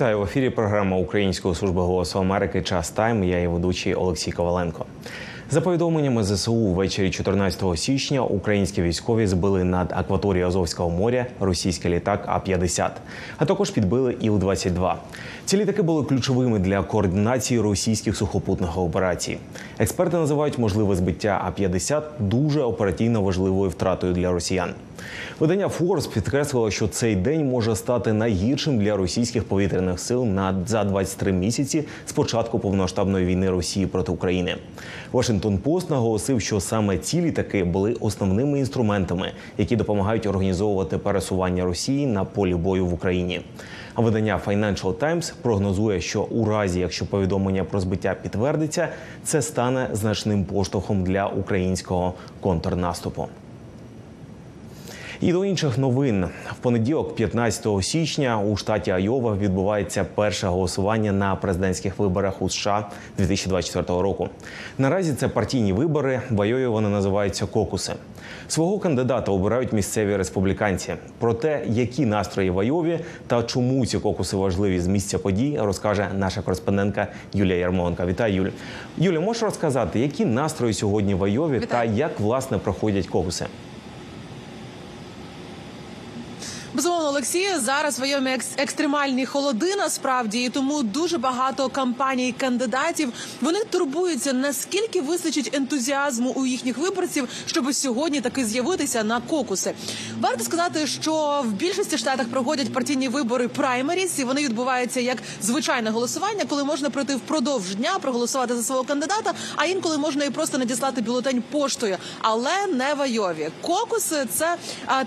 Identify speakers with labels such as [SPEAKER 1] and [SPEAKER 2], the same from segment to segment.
[SPEAKER 1] Вітаю в ефірі. Програма Української служби голосу Америки. Час тайм. Я її ведучий Олексій Коваленко. За повідомленнями ЗСУ, ввечері 14 січня українські військові збили над акваторією Азовського моря російський літак А-50, а також підбили Іл-22. Ці літаки були ключовими для координації російських сухопутних операцій. Експерти називають можливе збиття А-50 дуже оперативно важливою втратою для росіян. Видання Форбс підкреслило, що цей день може стати найгіршим для російських повітряних сил на за 23 місяці з початку повномасштабної війни Росії проти України. Вашингтон Пост наголосив, що саме ці літаки були основними інструментами, які допомагають організовувати пересування Росії на полі бою в Україні. А видання Financial Times прогнозує, що у разі, якщо повідомлення про збиття підтвердиться, це стане значним поштовхом для українського контрнаступу. І до інших новин в понеділок, 15 січня, у штаті Айова відбувається перше голосування на президентських виборах у США 2024 року. Наразі це партійні вибори. В Айові вони називаються кокуси. Свого кандидата обирають місцеві республіканці. Про те, які настрої в Айові та чому ці кокуси важливі з місця подій, розкаже наша кореспондентка Юлія Ярмоленка. Вітаю, Юль. Юля, можеш розказати, які настрої сьогодні в Айові
[SPEAKER 2] Вітаю.
[SPEAKER 1] та як власне проходять кокуси?
[SPEAKER 2] Безумовно, Олексію, зараз в екс- екстремальні холоди насправді, і тому дуже багато кампаній кандидатів вони турбуються, наскільки вистачить ентузіазму у їхніх виборців, щоб сьогодні таки з'явитися на кокуси. Варто сказати, що в більшості штатах проходять партійні вибори праймеріс, і вони відбуваються як звичайне голосування, коли можна пройти впродовж дня, проголосувати за свого кандидата, а інколи можна і просто надіслати бюлетень поштою, але не в Айові. Кокуси це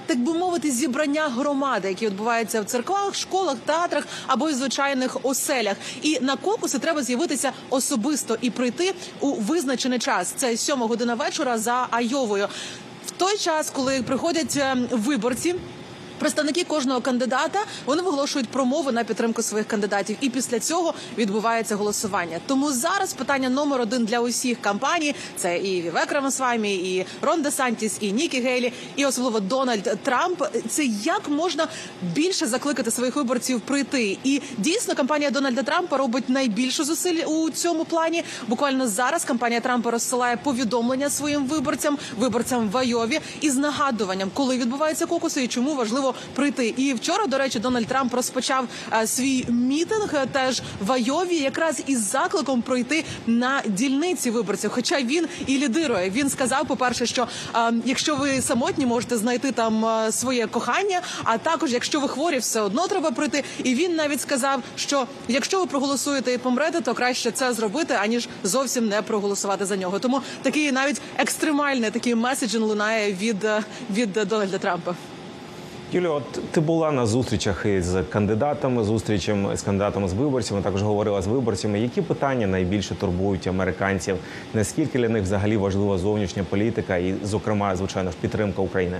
[SPEAKER 2] так би мовити зібрання громади, які відбуваються в церквах, школах, театрах або й звичайних оселях. І на кокуси треба з'явитися особисто і прийти у визначений час. Це 7 година вечора за Айовою. В той час, коли приходять ем, виборці. Представники кожного кандидата вони виголошують промови на підтримку своїх кандидатів, і після цього відбувається голосування. Тому зараз питання номер один для усіх кампаній це і Вівек Рамасвамі, і Рон Де Сантіс, і Нікі Гейлі, і особливо Дональд Трамп. Це як можна більше закликати своїх виборців прийти. І дійсно кампанія Дональда Трампа робить найбільше зусиль у цьому плані. Буквально зараз кампанія Трампа розсилає повідомлення своїм виборцям, виборцям в Айові із нагадуванням, коли відбуваються кокуси і чому важливо прийти. І вчора, до речі, Дональд Трамп розпочав е, свій мітинг е, теж в Айові, якраз із закликом пройти на дільниці виборців. Хоча він і лідирує. Він сказав, по перше, що е, якщо ви самотні, можете знайти там своє кохання. А також, якщо ви хворі, все одно треба пройти. І він навіть сказав, що якщо ви проголосуєте і помрете, то краще це зробити, аніж зовсім не проголосувати за нього. Тому такий навіть екстремальний такий меседж лунає від, від Дональда Трампа.
[SPEAKER 1] Юлія, от ти була на зустрічах із кандидатами, зустрічами з кандидатами з виборцями, також говорила з виборцями. Які питання найбільше турбують американців? Наскільки для них взагалі важлива зовнішня політика і, зокрема, звичайно підтримка України?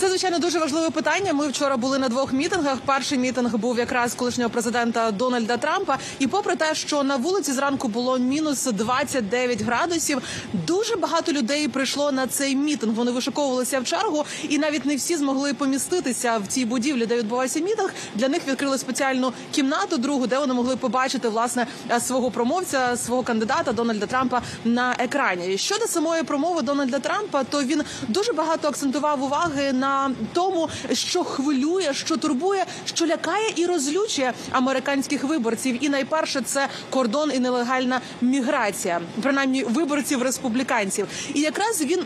[SPEAKER 2] Це звичайно дуже важливе питання. Ми вчора були на двох мітингах. Перший мітинг був якраз колишнього президента Дональда Трампа. І попри те, що на вулиці зранку було мінус 29 градусів, дуже багато людей прийшло на цей мітинг. Вони вишиковувалися в чергу, і навіть не всі змогли поміститися в цій будівлі, де відбувався мітинг. Для них відкрили спеціальну кімнату, другу, де вони могли побачити власне свого промовця, свого кандидата Дональда Трампа на екрані. Щодо самої промови Дональда Трампа, то він дуже багато акцентував уваги на тому, що хвилює, що турбує, що лякає і розлючує американських виборців. І найперше це кордон і нелегальна міграція, принаймні виборців республіканців. І якраз він.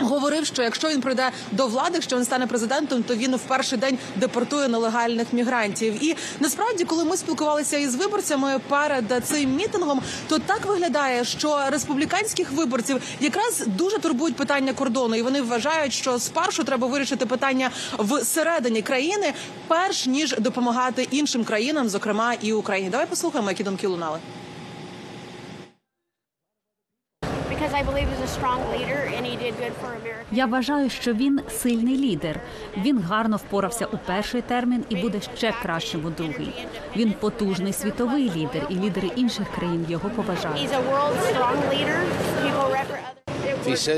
[SPEAKER 2] Говорив, що якщо він прийде до влади, якщо він стане президентом, то він в перший день депортує нелегальних мігрантів. І насправді, коли ми спілкувалися із виборцями перед цим мітингом, то так виглядає, що республіканських виборців якраз дуже турбують питання кордону, і вони вважають, що спершу треба вирішити питання всередині країни, перш ніж допомагати іншим країнам, зокрема і Україні. Давай послухаємо, які думки лунали.
[SPEAKER 3] Я вважаю, що він сильний лідер. Він гарно впорався у перший термін і буде ще кращим у другий. Він потужний світовий лідер, і лідери інших країн його поважають.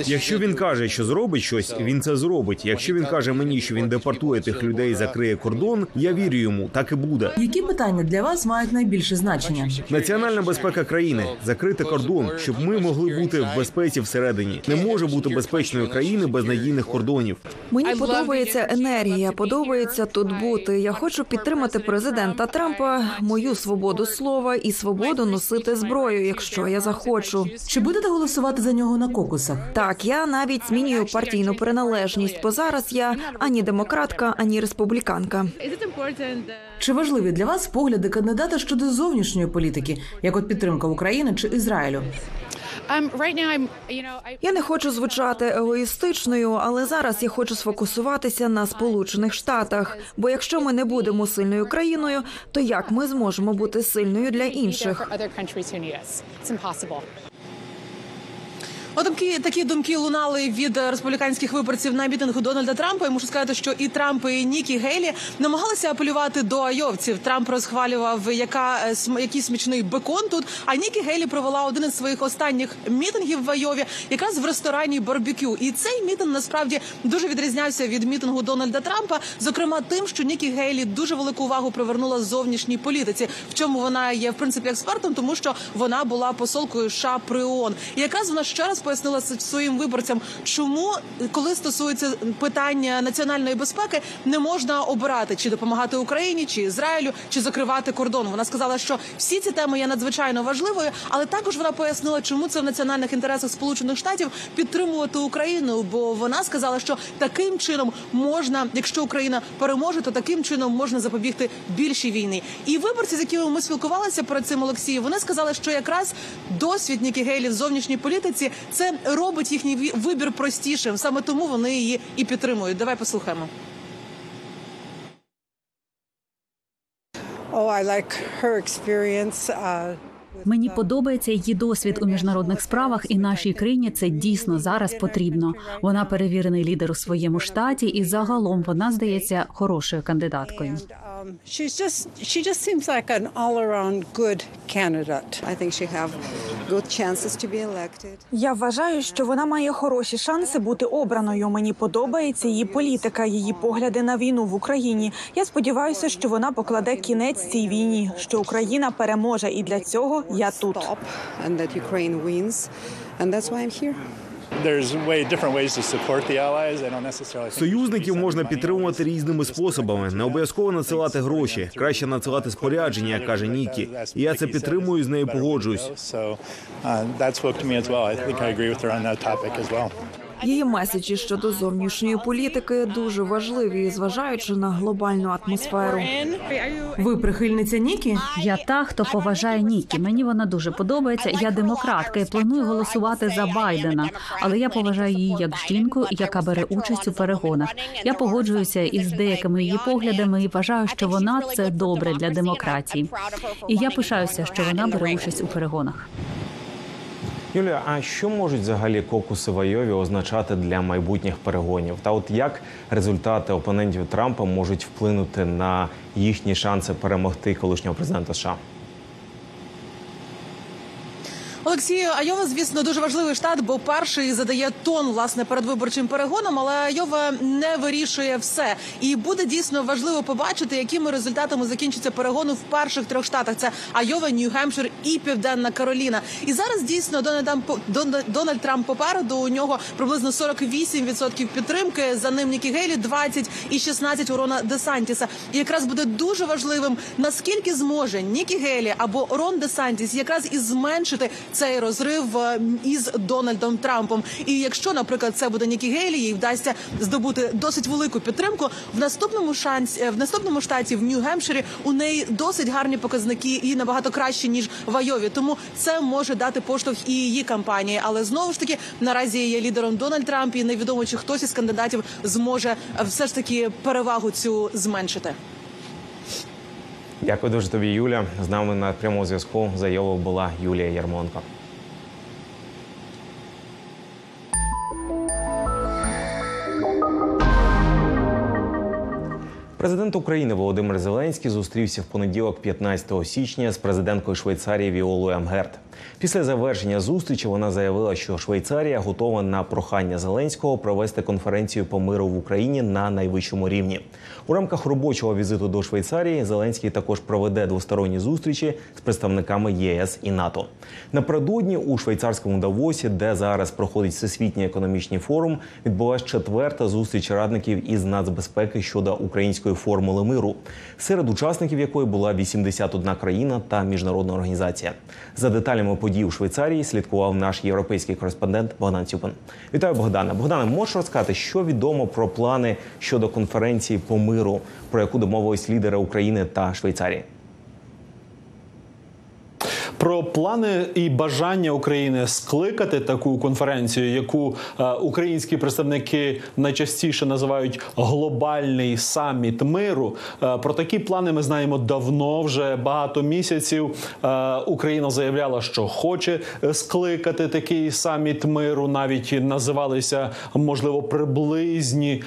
[SPEAKER 4] Якщо він каже, що зробить щось, він це зробить. Якщо він каже мені, що він депортує тих людей, закриє кордон, я вірю йому. Так і буде.
[SPEAKER 2] Які питання для вас мають найбільше значення?
[SPEAKER 4] Національна безпека країни закрити кордон, щоб ми могли бути в безпеці всередині. Не може бути безпечної країни без надійних кордонів.
[SPEAKER 5] Мені подобається енергія, подобається тут бути. Я хочу підтримати президента Трампа, мою свободу слова і свободу носити зброю, якщо я захочу.
[SPEAKER 2] Чи будете голосувати за нього на кокусах?
[SPEAKER 5] Так, я навіть змінюю партійну приналежність, бо зараз я ані демократка, ані республіканка.
[SPEAKER 2] Чи важливі для вас погляди кандидата щодо зовнішньої політики, як от підтримка України чи Ізраїлю?
[SPEAKER 5] Я не хочу звучати егоїстичною, але зараз я хочу сфокусуватися на Сполучених Штатах. Бо якщо ми не будемо сильною країною, то як ми зможемо бути сильною для інших?
[SPEAKER 2] Отакі такі думки лунали від республіканських виборців на мітингу Дональда Трампа. І можу сказати, що і Трамп, і Нікі Гейлі намагалися апелювати до айовців. Трамп розхвалював, яка е, який смачний бекон тут. А Нікі Гейлі провела один із своїх останніх мітингів в Айові, якраз в ресторані барбекю. І цей мітинг насправді дуже відрізнявся від мітингу Дональда Трампа, зокрема тим, що Нікі Гейлі дуже велику увагу привернула зовнішній політиці. В чому вона є в принципі експертом, тому що вона була посолкою США при ООН. І якраз вона ще раз пояснила своїм виборцям, чому, коли стосується питання національної безпеки, не можна обирати чи допомагати Україні, чи Ізраїлю, чи закривати кордон. Вона сказала, що всі ці теми є надзвичайно важливою, але також вона пояснила, чому це в національних інтересах Сполучених Штатів підтримувати Україну. Бо вона сказала, що таким чином можна, якщо Україна переможе, то таким чином можна запобігти більшій війні. І виборці, з якими ми спілкувалися перед цим Олексію, вони сказали, що якраз досвід Нікі Гейлі в зовнішній політиці це робить їхній ві- вибір простішим. Саме тому вони її і підтримують. Давай послухаємо.
[SPEAKER 6] Oh, I like her experience. Uh,
[SPEAKER 3] Мені подобається її досвід у міжнародних справах, і нашій країні це дійсно зараз потрібно. Вона перевірений лідер у своєму штаті, і загалом вона здається хорошою кандидаткою.
[SPEAKER 6] Um, she's just she just seems like an all-around good candidate.
[SPEAKER 7] I think she have good chances to be elected.
[SPEAKER 8] Я вважаю, що вона має хороші шанси бути обраною. Мені подобається її політика, її погляди на війну в Україні. Я сподіваюся, що вона покладе кінець цій війні, що Україна переможе, і для цього я тут.
[SPEAKER 7] And that Ukraine wins, and that's why I'm here.
[SPEAKER 4] Союзників можна підтримувати різними способами. Не обов'язково надсилати гроші. Краще надсилати спорядження, каже Нікі. І я це підтримую і з нею погоджуюсь.
[SPEAKER 5] Її меседжі щодо зовнішньої політики дуже важливі, зважаючи на глобальну атмосферу.
[SPEAKER 2] Ви прихильниця Нікі?
[SPEAKER 3] Я та, хто поважає Нікі. Мені вона дуже подобається. Я демократка і планую голосувати за Байдена. Але я поважаю її як жінку, яка бере участь у перегонах. Я погоджуюся із деякими її поглядами і вважаю, що вона це добре для демократії. І я пишаюся, що вона бере участь у перегонах.
[SPEAKER 1] Юлія, а що можуть взагалі кокуси в Айові означати для майбутніх перегонів? Та от як результати опонентів Трампа можуть вплинути на їхні шанси перемогти колишнього президента США?
[SPEAKER 2] Олексію, Айова, звісно, дуже важливий штат, бо перший задає тон власне перед виборчим перегоном, але Айова не вирішує все. І буде дійсно важливо побачити, якими результатами закінчиться перегони в перших трьох штатах: це Айова, Нью-Гемпшир і Південна Кароліна. І зараз дійсно Дональд Трамп попереду. У нього приблизно 48% підтримки. За ним Нікі Гейлі 20 і 16 у Рона Десантіса. І якраз буде дуже важливим, наскільки зможе Нікі Гейлі або Рон Десантіс якраз і зменшити цей розрив е, із Дональдом Трампом. І якщо, наприклад, це буде Нікі Гейлі, їй вдасться здобути досить велику підтримку в наступному шансі е, в наступному штаті в Нью-Гемпширі у неї досить гарні показники і набагато кращі ніж в Айові. Тому це може дати поштовх і її кампанії. Але знову ж таки наразі є лідером Дональд Трамп, і невідомо чи хтось із кандидатів зможе е, все ж таки перевагу цю зменшити.
[SPEAKER 1] Дякую дуже тобі, Юля. З нами на прямому зв'язку за Йову була Юлія Ярмонко. Президент України Володимир Зеленський зустрівся в понеділок, 15 січня, з президенткою Швейцарії Віолою Амгерт. Після завершення зустрічі вона заявила, що Швейцарія готова на прохання Зеленського провести конференцію по миру в Україні на найвищому рівні. У рамках робочого візиту до Швейцарії Зеленський також проведе двосторонні зустрічі з представниками ЄС і НАТО. Напередодні у швейцарському Давосі, де зараз проходить всесвітній економічний форум, відбулася четверта зустріч радників із нацбезпеки щодо української формули миру, серед учасників якої була 81 країна та міжнародна організація. За деталями подій у Швейцарії слідкував наш європейський кореспондент Богдан Цюпин. Вітаю Богдана. Богдане, можеш розказати, що відомо про плани щодо конференції по миру, про яку домовились лідери України та Швейцарії?
[SPEAKER 9] Про плани і бажання України скликати таку конференцію, яку е, українські представники найчастіше називають глобальний саміт миру. Е, про такі плани ми знаємо давно, вже багато місяців. Е, Україна заявляла, що хоче скликати такий саміт миру. Навіть називалися можливо приблизні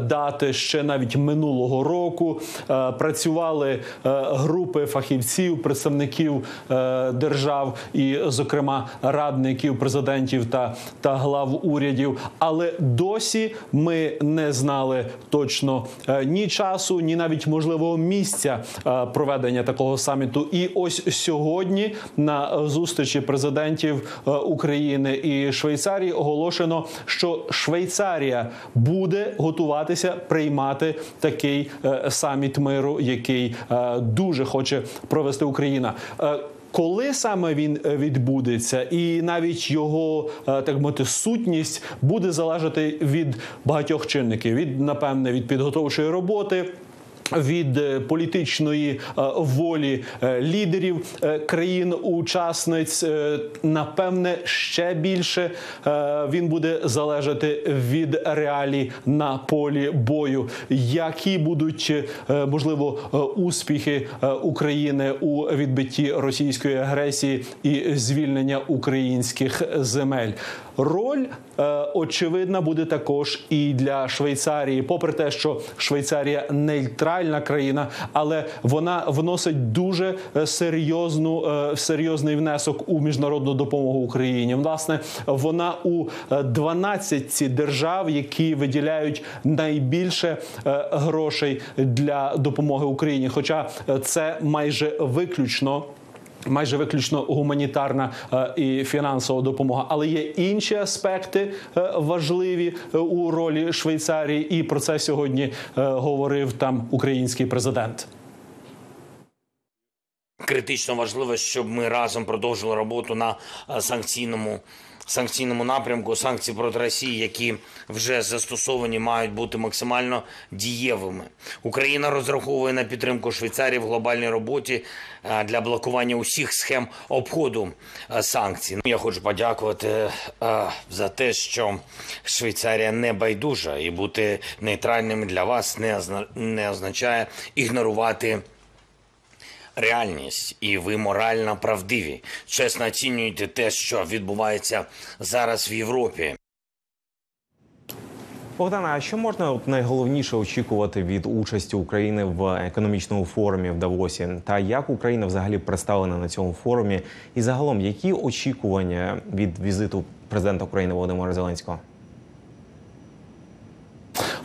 [SPEAKER 9] дати ще навіть минулого року. Працювали групи фахівців, представників. Держав, і, зокрема, радників президентів та, та глав урядів. Але досі ми не знали точно е, ні часу, ні навіть можливого місця е, проведення такого саміту. І ось сьогодні на зустрічі президентів е, України і Швейцарії оголошено, що Швейцарія буде готуватися приймати такий саміт миру, який дуже хоче провести Україна. Коли саме він е, відбудеться, і навіть його е, так мовити сутність буде залежати від багатьох чинників: від напевне від підготовчої роботи. Від е, політичної е, волі е, лідерів країн-учасниць, напевне, ще більше він буде залежати від реалій на полі бою. Які будуть можливо успіхи України у відбитті російської агресії і звільнення українських земель? Роль очевидна буде також і для Швейцарії, попри те, що Швейцарія нейтральна країна, але вона вносить дуже е, серйозну е, серйозний внесок у міжнародну допомогу Україні. Власне, вона у е, 12 держав, які виділяють найбільше е, грошей для допомоги Україні. Хоча е, це майже виключно. Майже виключно гуманітарна е, і фінансова допомога, але є інші аспекти е, важливі е, у ролі Швейцарії, і про це сьогодні говорив там український президент.
[SPEAKER 10] Критично важливо, щоб ми разом продовжили роботу на санкційному санкційному напрямку. Санкції проти Росії, які вже застосовані, мають бути максимально дієвими. Україна розраховує на підтримку Швейцарії в глобальній роботі е, для блокування усіх схем обходу е, санкцій. Я хочу подякувати е, за те, що Швейцарія не байдужа і бути нейтральним для вас не означає ігнорувати реальність, і ви морально правдиві. Чесно оцінюєте те, що відбувається зараз в Європі.
[SPEAKER 1] Богдана, а що можна найголовніше очікувати від участі України в економічному форумі в Давосі? Та як Україна взагалі представлена на цьому форумі? І загалом, які очікування від візиту президента України Володимира Зеленського?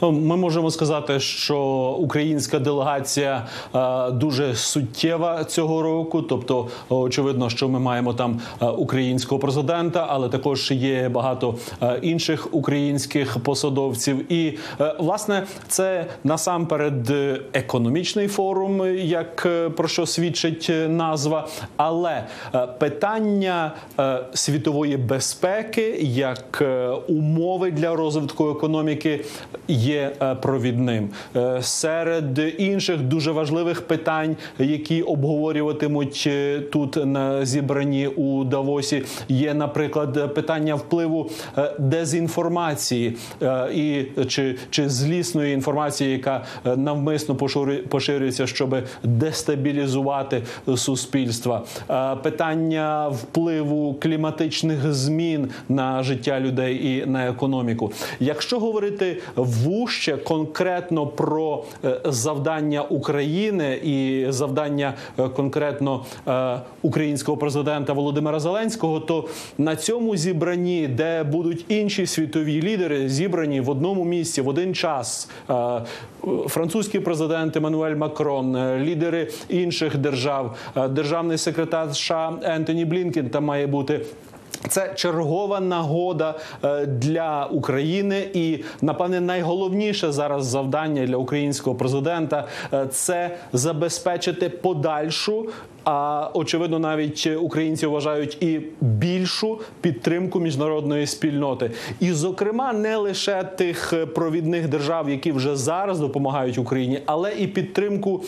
[SPEAKER 9] Ми можемо сказати, що українська делегація е, дуже суттєва цього року. Тобто, очевидно, що ми маємо там е, українського президента, але також є багато е, інших українських посадовців. І е, власне це насамперед е, економічний форум, як е, про що свідчить е, назва, але е, питання е, світової безпеки як е, умови для розвитку економіки є е, провідним Е, серед інших дуже важливих питань, які обговорюватимуть е, тут на зібранні у Давосі. Є, наприклад, питання впливу дезінформації і чи, чи злісної інформації, яка навмисно поширю- поширюється, щоб дестабілізувати суспільства. Питання впливу кліматичних змін на життя людей і на економіку. Якщо говорити в вужче конкретно про е, завдання України і завдання е, конкретно е, українського президента Володимира Зеленського, то на цьому зібранні, де будуть інші світові лідери, зібрані в одному місці в один час. Французький президент Еммануель Макрон, лідери інших держав, державний секретар США Ентоні Блінкен там має бути. Це чергова нагода е, для України, і напевне найголовніше зараз завдання для українського президента е, це забезпечити подальшу. А очевидно, навіть українці вважають і більшу підтримку міжнародної спільноти, і, зокрема, не лише тих е, провідних держав, які вже зараз допомагають Україні, але і підтримку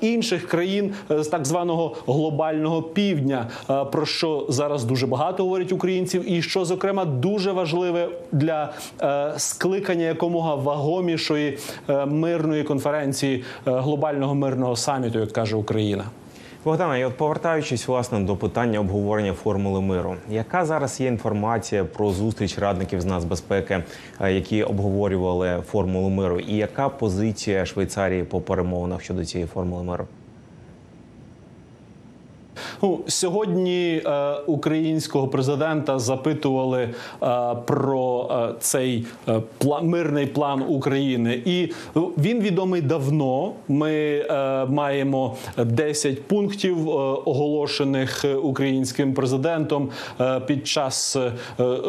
[SPEAKER 9] інших країн з так званого глобального півдня, про що зараз дуже багато говорять українців, і що зокрема дуже важливе для е, скликання якомога вагомішої е, мирної конференції е, глобального мирного саміту, як каже Україна.
[SPEAKER 1] Богдана, і от повертаючись власне до питання обговорення формули миру, яка зараз є інформація про зустріч радників з нацбезпеки, е, які обговорювали формулу миру, і яка позиція Швейцарії по перемовинах щодо цієї формули миру?
[SPEAKER 9] Ну, сьогодні е, українського президента запитували е, про е, цей е, пла- мирний план України, і ну, він відомий давно. Ми е, маємо 10 пунктів, е, оголошених е, українським президентом е, під час е,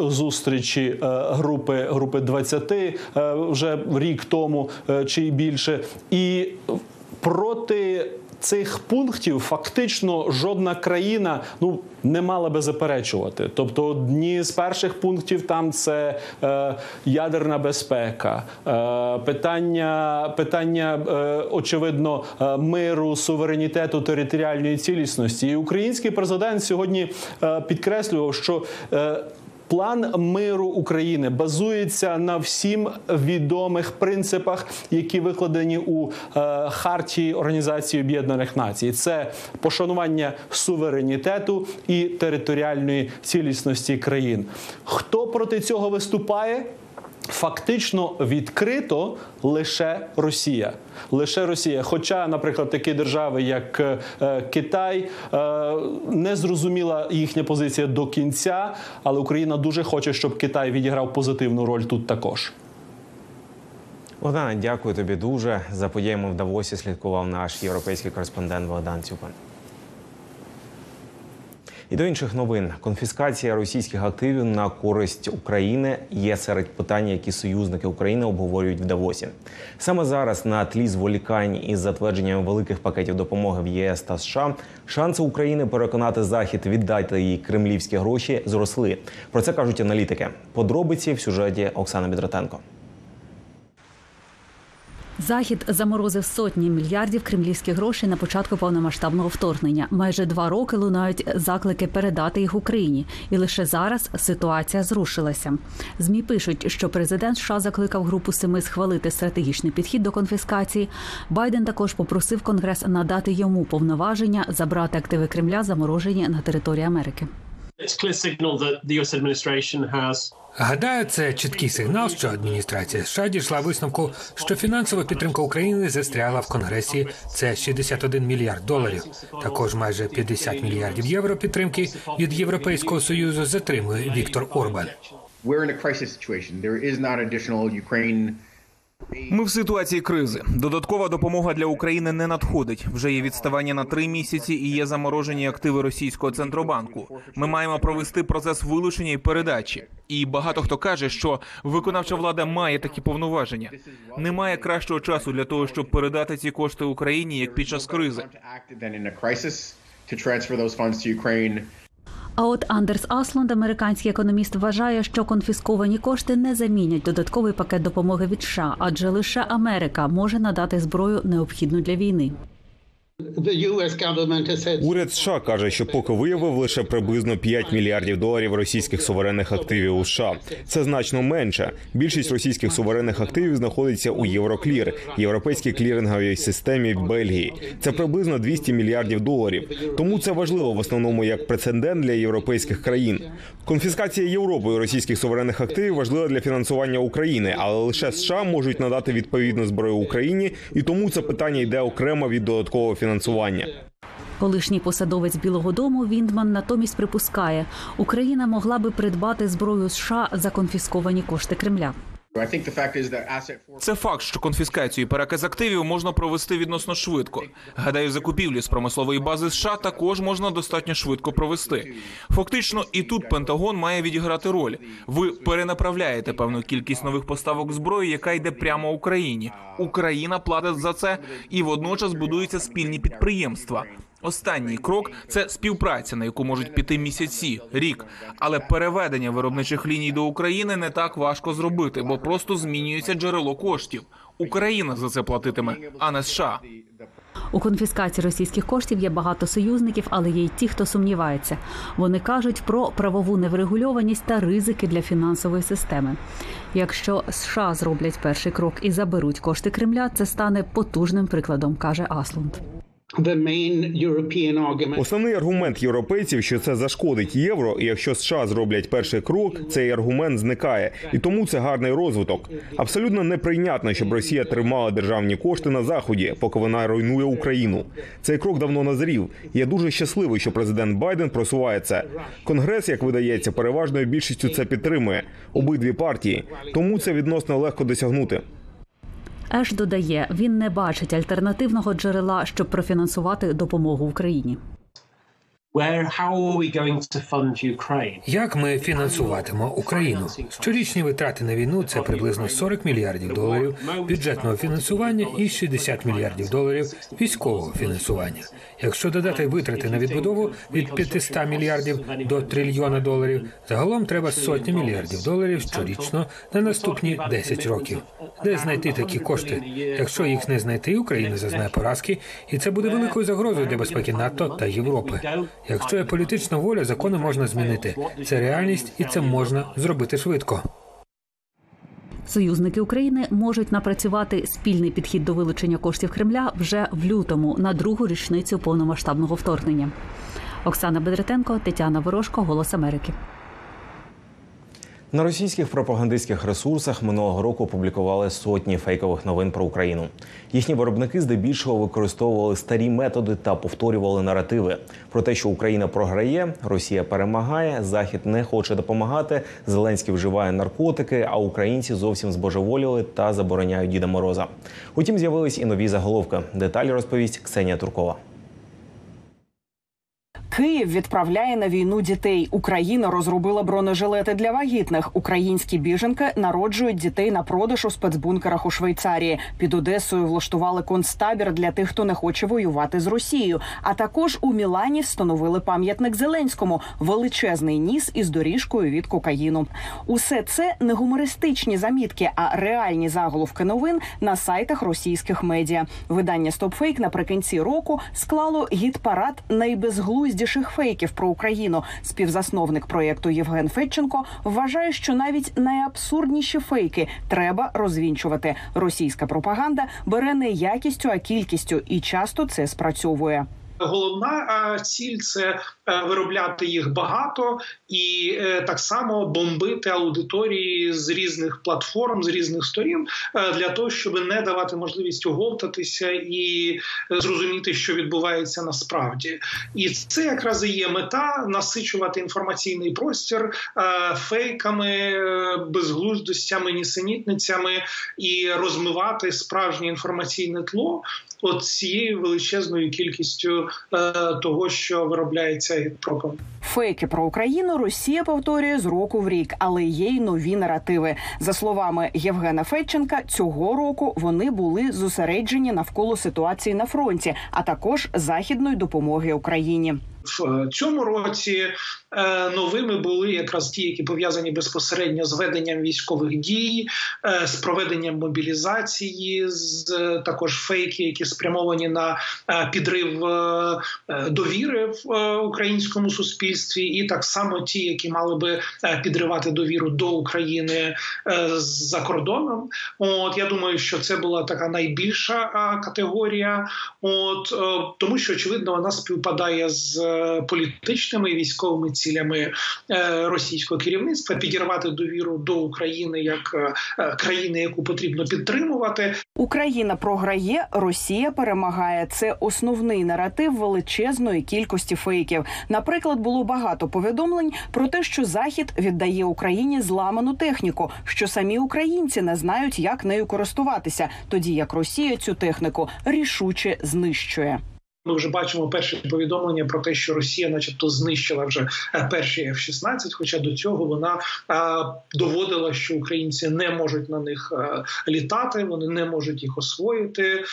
[SPEAKER 9] зустрічі е, групи групи 20 е, вже рік тому е, чи більше, і проти цих пунктів фактично жодна країна ну не мала би заперечувати. Тобто, одні з перших пунктів там це е, ядерна безпека, е, питання, питання е, очевидно е, миру, суверенітету, територіальної цілісності. І український президент сьогодні е, підкреслював, що е, План миру України базується на всім відомих принципах, які викладені у е, хартії Організації Об'єднаних Націй. Це пошанування суверенітету і територіальної цілісності країн. Хто проти цього виступає? Фактично відкрито лише Росія, лише Росія. Хоча, наприклад, такі держави, як е, Китай, е, не зрозуміла їхня позиція до кінця, але Україна дуже хоче, щоб Китай відіграв позитивну роль тут також.
[SPEAKER 1] Богдане, дякую тобі дуже. За подіями в Давосі слідкував наш європейський кореспондент Богдан Цюпан. І до інших новин конфіскація російських активів на користь України є серед питань, які союзники України обговорюють в Давосі. Саме зараз на тлі зволікань із затвердженням великих пакетів допомоги в ЄС та США шанси України переконати Захід віддати їй кремлівські гроші зросли. Про це кажуть аналітики. Подробиці в сюжеті Оксани Бідратенко.
[SPEAKER 3] Захід заморозив сотні мільярдів кремлівських грошей на початку повномасштабного вторгнення. Майже два роки лунають заклики передати їх Україні, і лише зараз ситуація зрушилася. Змі пишуть, що президент США закликав групу семи схвалити стратегічний підхід до конфіскації. Байден також попросив Конгрес надати йому повноваження забрати активи Кремля, заморожені на території Америки.
[SPEAKER 11] Гадаю, це чіткий сигнал, що адміністрація США дійшла висновку, що фінансова підтримка України застряла в Конгресі. Це 61 мільярд доларів. Також майже 50 мільярдів євро підтримки від Європейського союзу затримує Віктор Орбан.
[SPEAKER 12] Ми в ситуації кризи. Додаткова допомога для України не надходить. Вже є відставання на три місяці і є заморожені активи російського центробанку. Ми маємо провести процес вилучення і передачі. І багато хто каже, що виконавча влада має такі повноваження. Немає кращого часу для того, щоб передати ці кошти Україні як під час кризи.
[SPEAKER 3] А от Андерс Асланд, американський економіст, вважає, що конфісковані кошти не замінять додатковий пакет допомоги від США, адже лише Америка може надати зброю необхідну для війни.
[SPEAKER 4] Уряд США каже, що поки виявив лише приблизно 5 мільярдів доларів російських суверенних активів у США. Це значно менше. Більшість російських суверенних активів знаходиться у Євроклір, європейській кліринговій системі в Бельгії. Це приблизно 200 мільярдів доларів. Тому це важливо в основному як прецедент для європейських країн. Конфіскація Європою російських суверенних активів важлива для фінансування України, але лише США можуть надати відповідну зброю Україні, і тому це питання йде окремо від додаткового фінансування.
[SPEAKER 3] Колишній посадовець Білого Дому Віндман натомість припускає, Україна могла би придбати зброю США за конфісковані кошти Кремля.
[SPEAKER 12] Це факт, що конфіскацію і переказ активів можна провести відносно швидко. Гадаю, закупівлі з промислової бази США також можна достатньо швидко провести. Фактично, і тут Пентагон має відіграти роль. Ви перенаправляєте певну кількість нових поставок зброї, яка йде прямо Україні. Україна платить за це, і водночас будуються спільні підприємства. Останній крок це співпраця, на яку можуть піти місяці, рік. Але переведення виробничих ліній до України не так важко зробити, бо просто змінюється джерело коштів. Україна за це платитиме, а не США.
[SPEAKER 3] У конфіскації російських коштів є багато союзників, але є й ті, хто сумнівається. Вони кажуть про правову неврегульованість та ризики для фінансової системи. Якщо США зроблять перший крок і заберуть кошти Кремля, це стане потужним прикладом, каже Аслунд.
[SPEAKER 4] Основний аргумент європейців, що це зашкодить євро, і якщо США зроблять перший крок, цей аргумент зникає, і тому це гарний розвиток. Абсолютно неприйнятно, щоб Росія тримала державні кошти на заході, поки вона руйнує Україну. Цей крок давно назрів. Я дуже щасливий, що президент Байден просуває це. Конгрес, як видається, переважною більшістю це підтримує обидві партії, тому це відносно легко досягнути.
[SPEAKER 3] Еш додає, він не бачить альтернативного джерела, щоб профінансувати допомогу Україні.
[SPEAKER 11] Як ми фінансуватимо Україну? Щорічні витрати на війну це приблизно 40 мільярдів доларів бюджетного фінансування і 60 мільярдів доларів військового фінансування. Якщо додати витрати на відбудову від 500 мільярдів до трильйона доларів, загалом треба сотні мільярдів доларів щорічно на наступні 10 років. Де знайти такі кошти? Якщо їх не знайти, Україна зазнає поразки, і це буде великою загрозою для безпеки НАТО та Європи. Якщо є політична воля, закони можна змінити. Це реальність, і це можна зробити швидко.
[SPEAKER 3] Союзники України можуть напрацювати спільний підхід до вилучення коштів Кремля вже в лютому на другу річницю повномасштабного вторгнення. Оксана Бедретенко, Тетяна Ворожко, Голос Америки.
[SPEAKER 1] На російських пропагандистських ресурсах минулого року публікували сотні фейкових новин про Україну. Їхні виробники здебільшого використовували старі методи та повторювали наративи про те, що Україна програє, Росія перемагає, Захід не хоче допомагати. Зеленський вживає наркотики, а українці зовсім збожеволіли та забороняють Діда Мороза. Утім, з'явились і нові заголовки. Деталі розповість Ксенія Туркова.
[SPEAKER 13] Київ відправляє на війну дітей. Україна розробила бронежилети для вагітних. Українські біженки народжують дітей на продаж у спецбункерах у Швейцарії. Під Одесою влаштували концтабір для тих, хто не хоче воювати з Росією. А також у Мілані встановили пам'ятник Зеленському величезний ніс із доріжкою від кокаїну. Усе це не гумористичні замітки, а реальні заголовки новин на сайтах російських медіа. Видання StopFake наприкінці року склало гід-парад найбезглуздіших фейків про Україну. Співзасновник проєкту Євген Федченко вважає, що навіть найабсурдніші фейки треба розвінчувати. Російська пропаганда бере не якістю, а кількістю, і часто це спрацьовує.
[SPEAKER 14] Головна ціль це виробляти їх багато і так само бомбити аудиторії з різних платформ, з різних сторін для того, щоб не давати можливість оговтатися і зрозуміти, що відбувається насправді. І це якраз і є мета насичувати інформаційний простір фейками, безглуздостями, нісенітницями і розмивати справжнє інформаційне тло от цією величезною кількістю е, того, що виробляється гідпропом.
[SPEAKER 13] Фейки про Україну Росія повторює з року в рік, але є й нові наративи. За словами Євгена Федченка, цього року вони були зосереджені навколо ситуації на фронті, а також західної допомоги Україні.
[SPEAKER 14] В цьому році е, новими були якраз ті, які пов'язані безпосередньо з веденням військових дій, е, з проведенням мобілізації, з е, також фейки, які спрямовані на е, підрив е, е, довіри в е, українському суспільстві, і так само ті, які мали би е, підривати довіру до України е, за кордоном. От я думаю, що це була така найбільша е, категорія. От е, тому, що очевидно вона співпадає з е, політичними і військовими цілями е, російського керівництва підірвати довіру до України як е, країни, яку потрібно підтримувати.
[SPEAKER 13] Україна програє, Росія перемагає. Це основний наратив величезної кількості фейків. Наприклад, було багато повідомлень про те, що Захід віддає Україні зламану техніку, що самі українці не знають, як нею користуватися, тоді як Росія цю техніку рішуче знищує.
[SPEAKER 14] Ми вже бачимо перші повідомлення про те, що Росія, начебто, знищила вже е, перші F-16, Хоча до цього вона а, доводила, що українці не можуть на них а, літати, вони не можуть їх освоїти,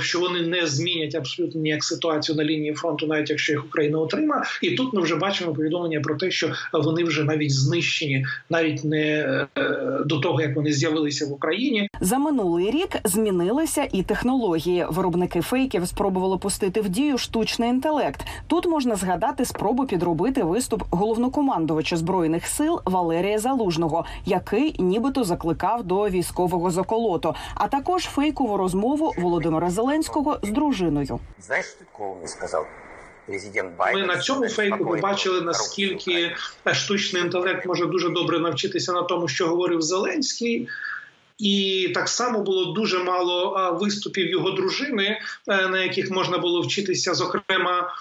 [SPEAKER 14] що вони не змінять абсолютно ніяк ситуацію на лінії фронту, навіть якщо їх Україна отримає. І тут ми вже бачимо повідомлення про те, що вони вже навіть знищені, навіть не е, до того, як вони з'явилися в Україні.
[SPEAKER 13] За минулий рік змінилися і технології. Виробники фейків спробували пустити в дію штучний інтелект. Тут можна згадати спробу підробити виступ головнокомандувача збройних сил Валерія Залужного, який нібито закликав до військового заколоту, а також фейкову розмову Володимира Зеленського з дружиною.
[SPEAKER 15] Что такого мне сказал президент Байден?
[SPEAKER 14] Ми на цьому фейку побачили наскільки штучний інтелект може дуже добре навчитися на тому, що говорив Зеленський. І так само було дуже мало виступів його дружини, е, на яких можна було вчитися, зокрема.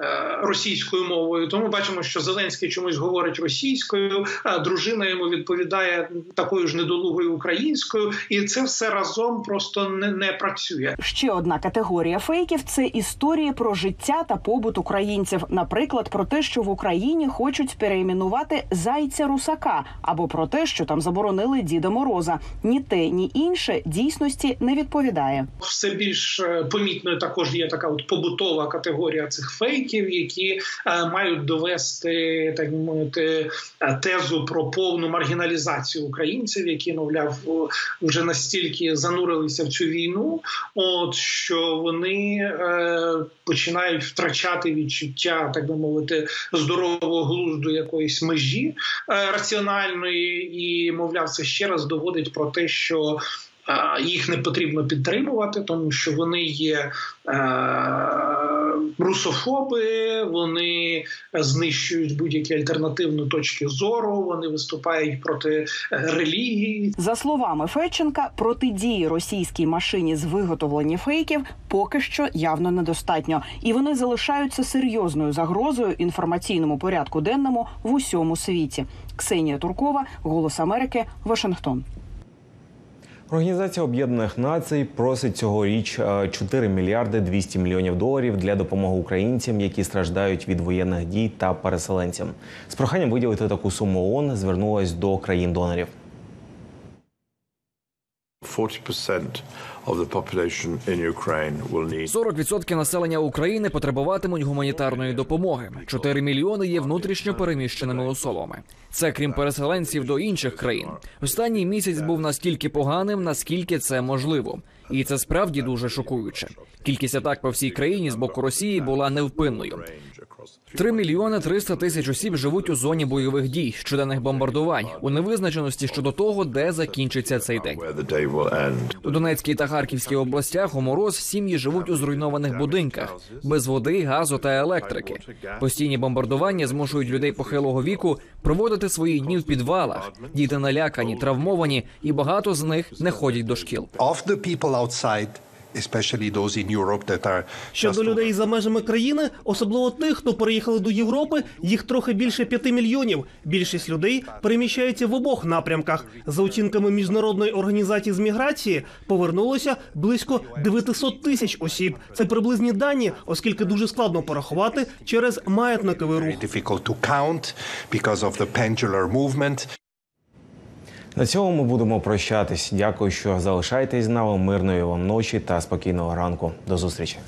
[SPEAKER 14] Е, Російською мовою, тому бачимо, що Зеленський чомусь говорить російською, а дружина йому відповідає такою ж недолугою українською, і це все разом просто не, не працює.
[SPEAKER 13] Ще одна категорія фейків це історії про життя та побут українців. Наприклад, про те, що в Україні хочуть перейменувати зайця русака, або про те, що там заборонили Діда Мороза. Ні те, ні інше дійсності не відповідає.
[SPEAKER 14] Все більш е, помітною також є така от побутова категорія цих фейків, які е, мають довести так мовити е, тезу про повну маргіналізацію українців, які мовляв вже настільки занурилися в цю війну, от що вони е, починають втрачати відчуття, так би мовити, здорового глузду якоїсь межі е, раціональної, і мовляв, це ще раз доводить про те, що е, їх не потрібно підтримувати, тому що вони є е, русофоби, вони знищують будь-які альтернативні точки зору. Вони виступають проти е, релігії.
[SPEAKER 13] За словами Федченка, протидії російській машині з виготовлення фейків поки що явно недостатньо, і вони залишаються серйозною загрозою інформаційному порядку денному в усьому світі. Ксенія Туркова, Голос Америки, Вашингтон.
[SPEAKER 1] Організація Об'єднаних Націй просить цьогоріч е, 4 мільярди 200 мільйонів доларів для допомоги українцям, які страждають від воєнних дій та переселенцям. З проханням виділити таку суму ООН звернулась до країн-донорів.
[SPEAKER 16] 40% of the population in Ukraine
[SPEAKER 17] 40% населення України потребуватимуть гуманітарної допомоги. 4 мільйони є внутрішньо переміщеними особами. Це крім переселенців до інших країн. Останній місяць був настільки поганим, наскільки це можливо, і це справді дуже шокуюче. Кількість атак по всій країні з боку Росії була невпинною. 3 мільйони 300 тисяч осіб живуть у зоні бойових дій, щоденних бомбардувань, у невизначеності щодо того, де закінчиться цей день. У Донецькій та Харківській областях у мороз сім'ї живуть у зруйнованих будинках без води, газу та електрики. Постійні бомбардування змушують людей похилого віку проводити свої дні в підвалах. Діти налякані, травмовані, і багато з них не ходять до шкіл.
[SPEAKER 18] Of the especially those in Europe that are
[SPEAKER 19] Щодо людей за межами країни, особливо тих, хто переїхали до Європи, їх трохи більше п'яти мільйонів. Більшість людей переміщаються в обох напрямках. За оцінками міжнародної організації з міграції повернулося близько 900 тисяч осіб. Це приблизні дані, оскільки дуже складно порахувати через маятниковий рух.
[SPEAKER 1] На цьому ми будемо прощатись. Дякую, що залишаєтесь з нами. Мирної вам ночі та спокійного ранку. До зустрічі.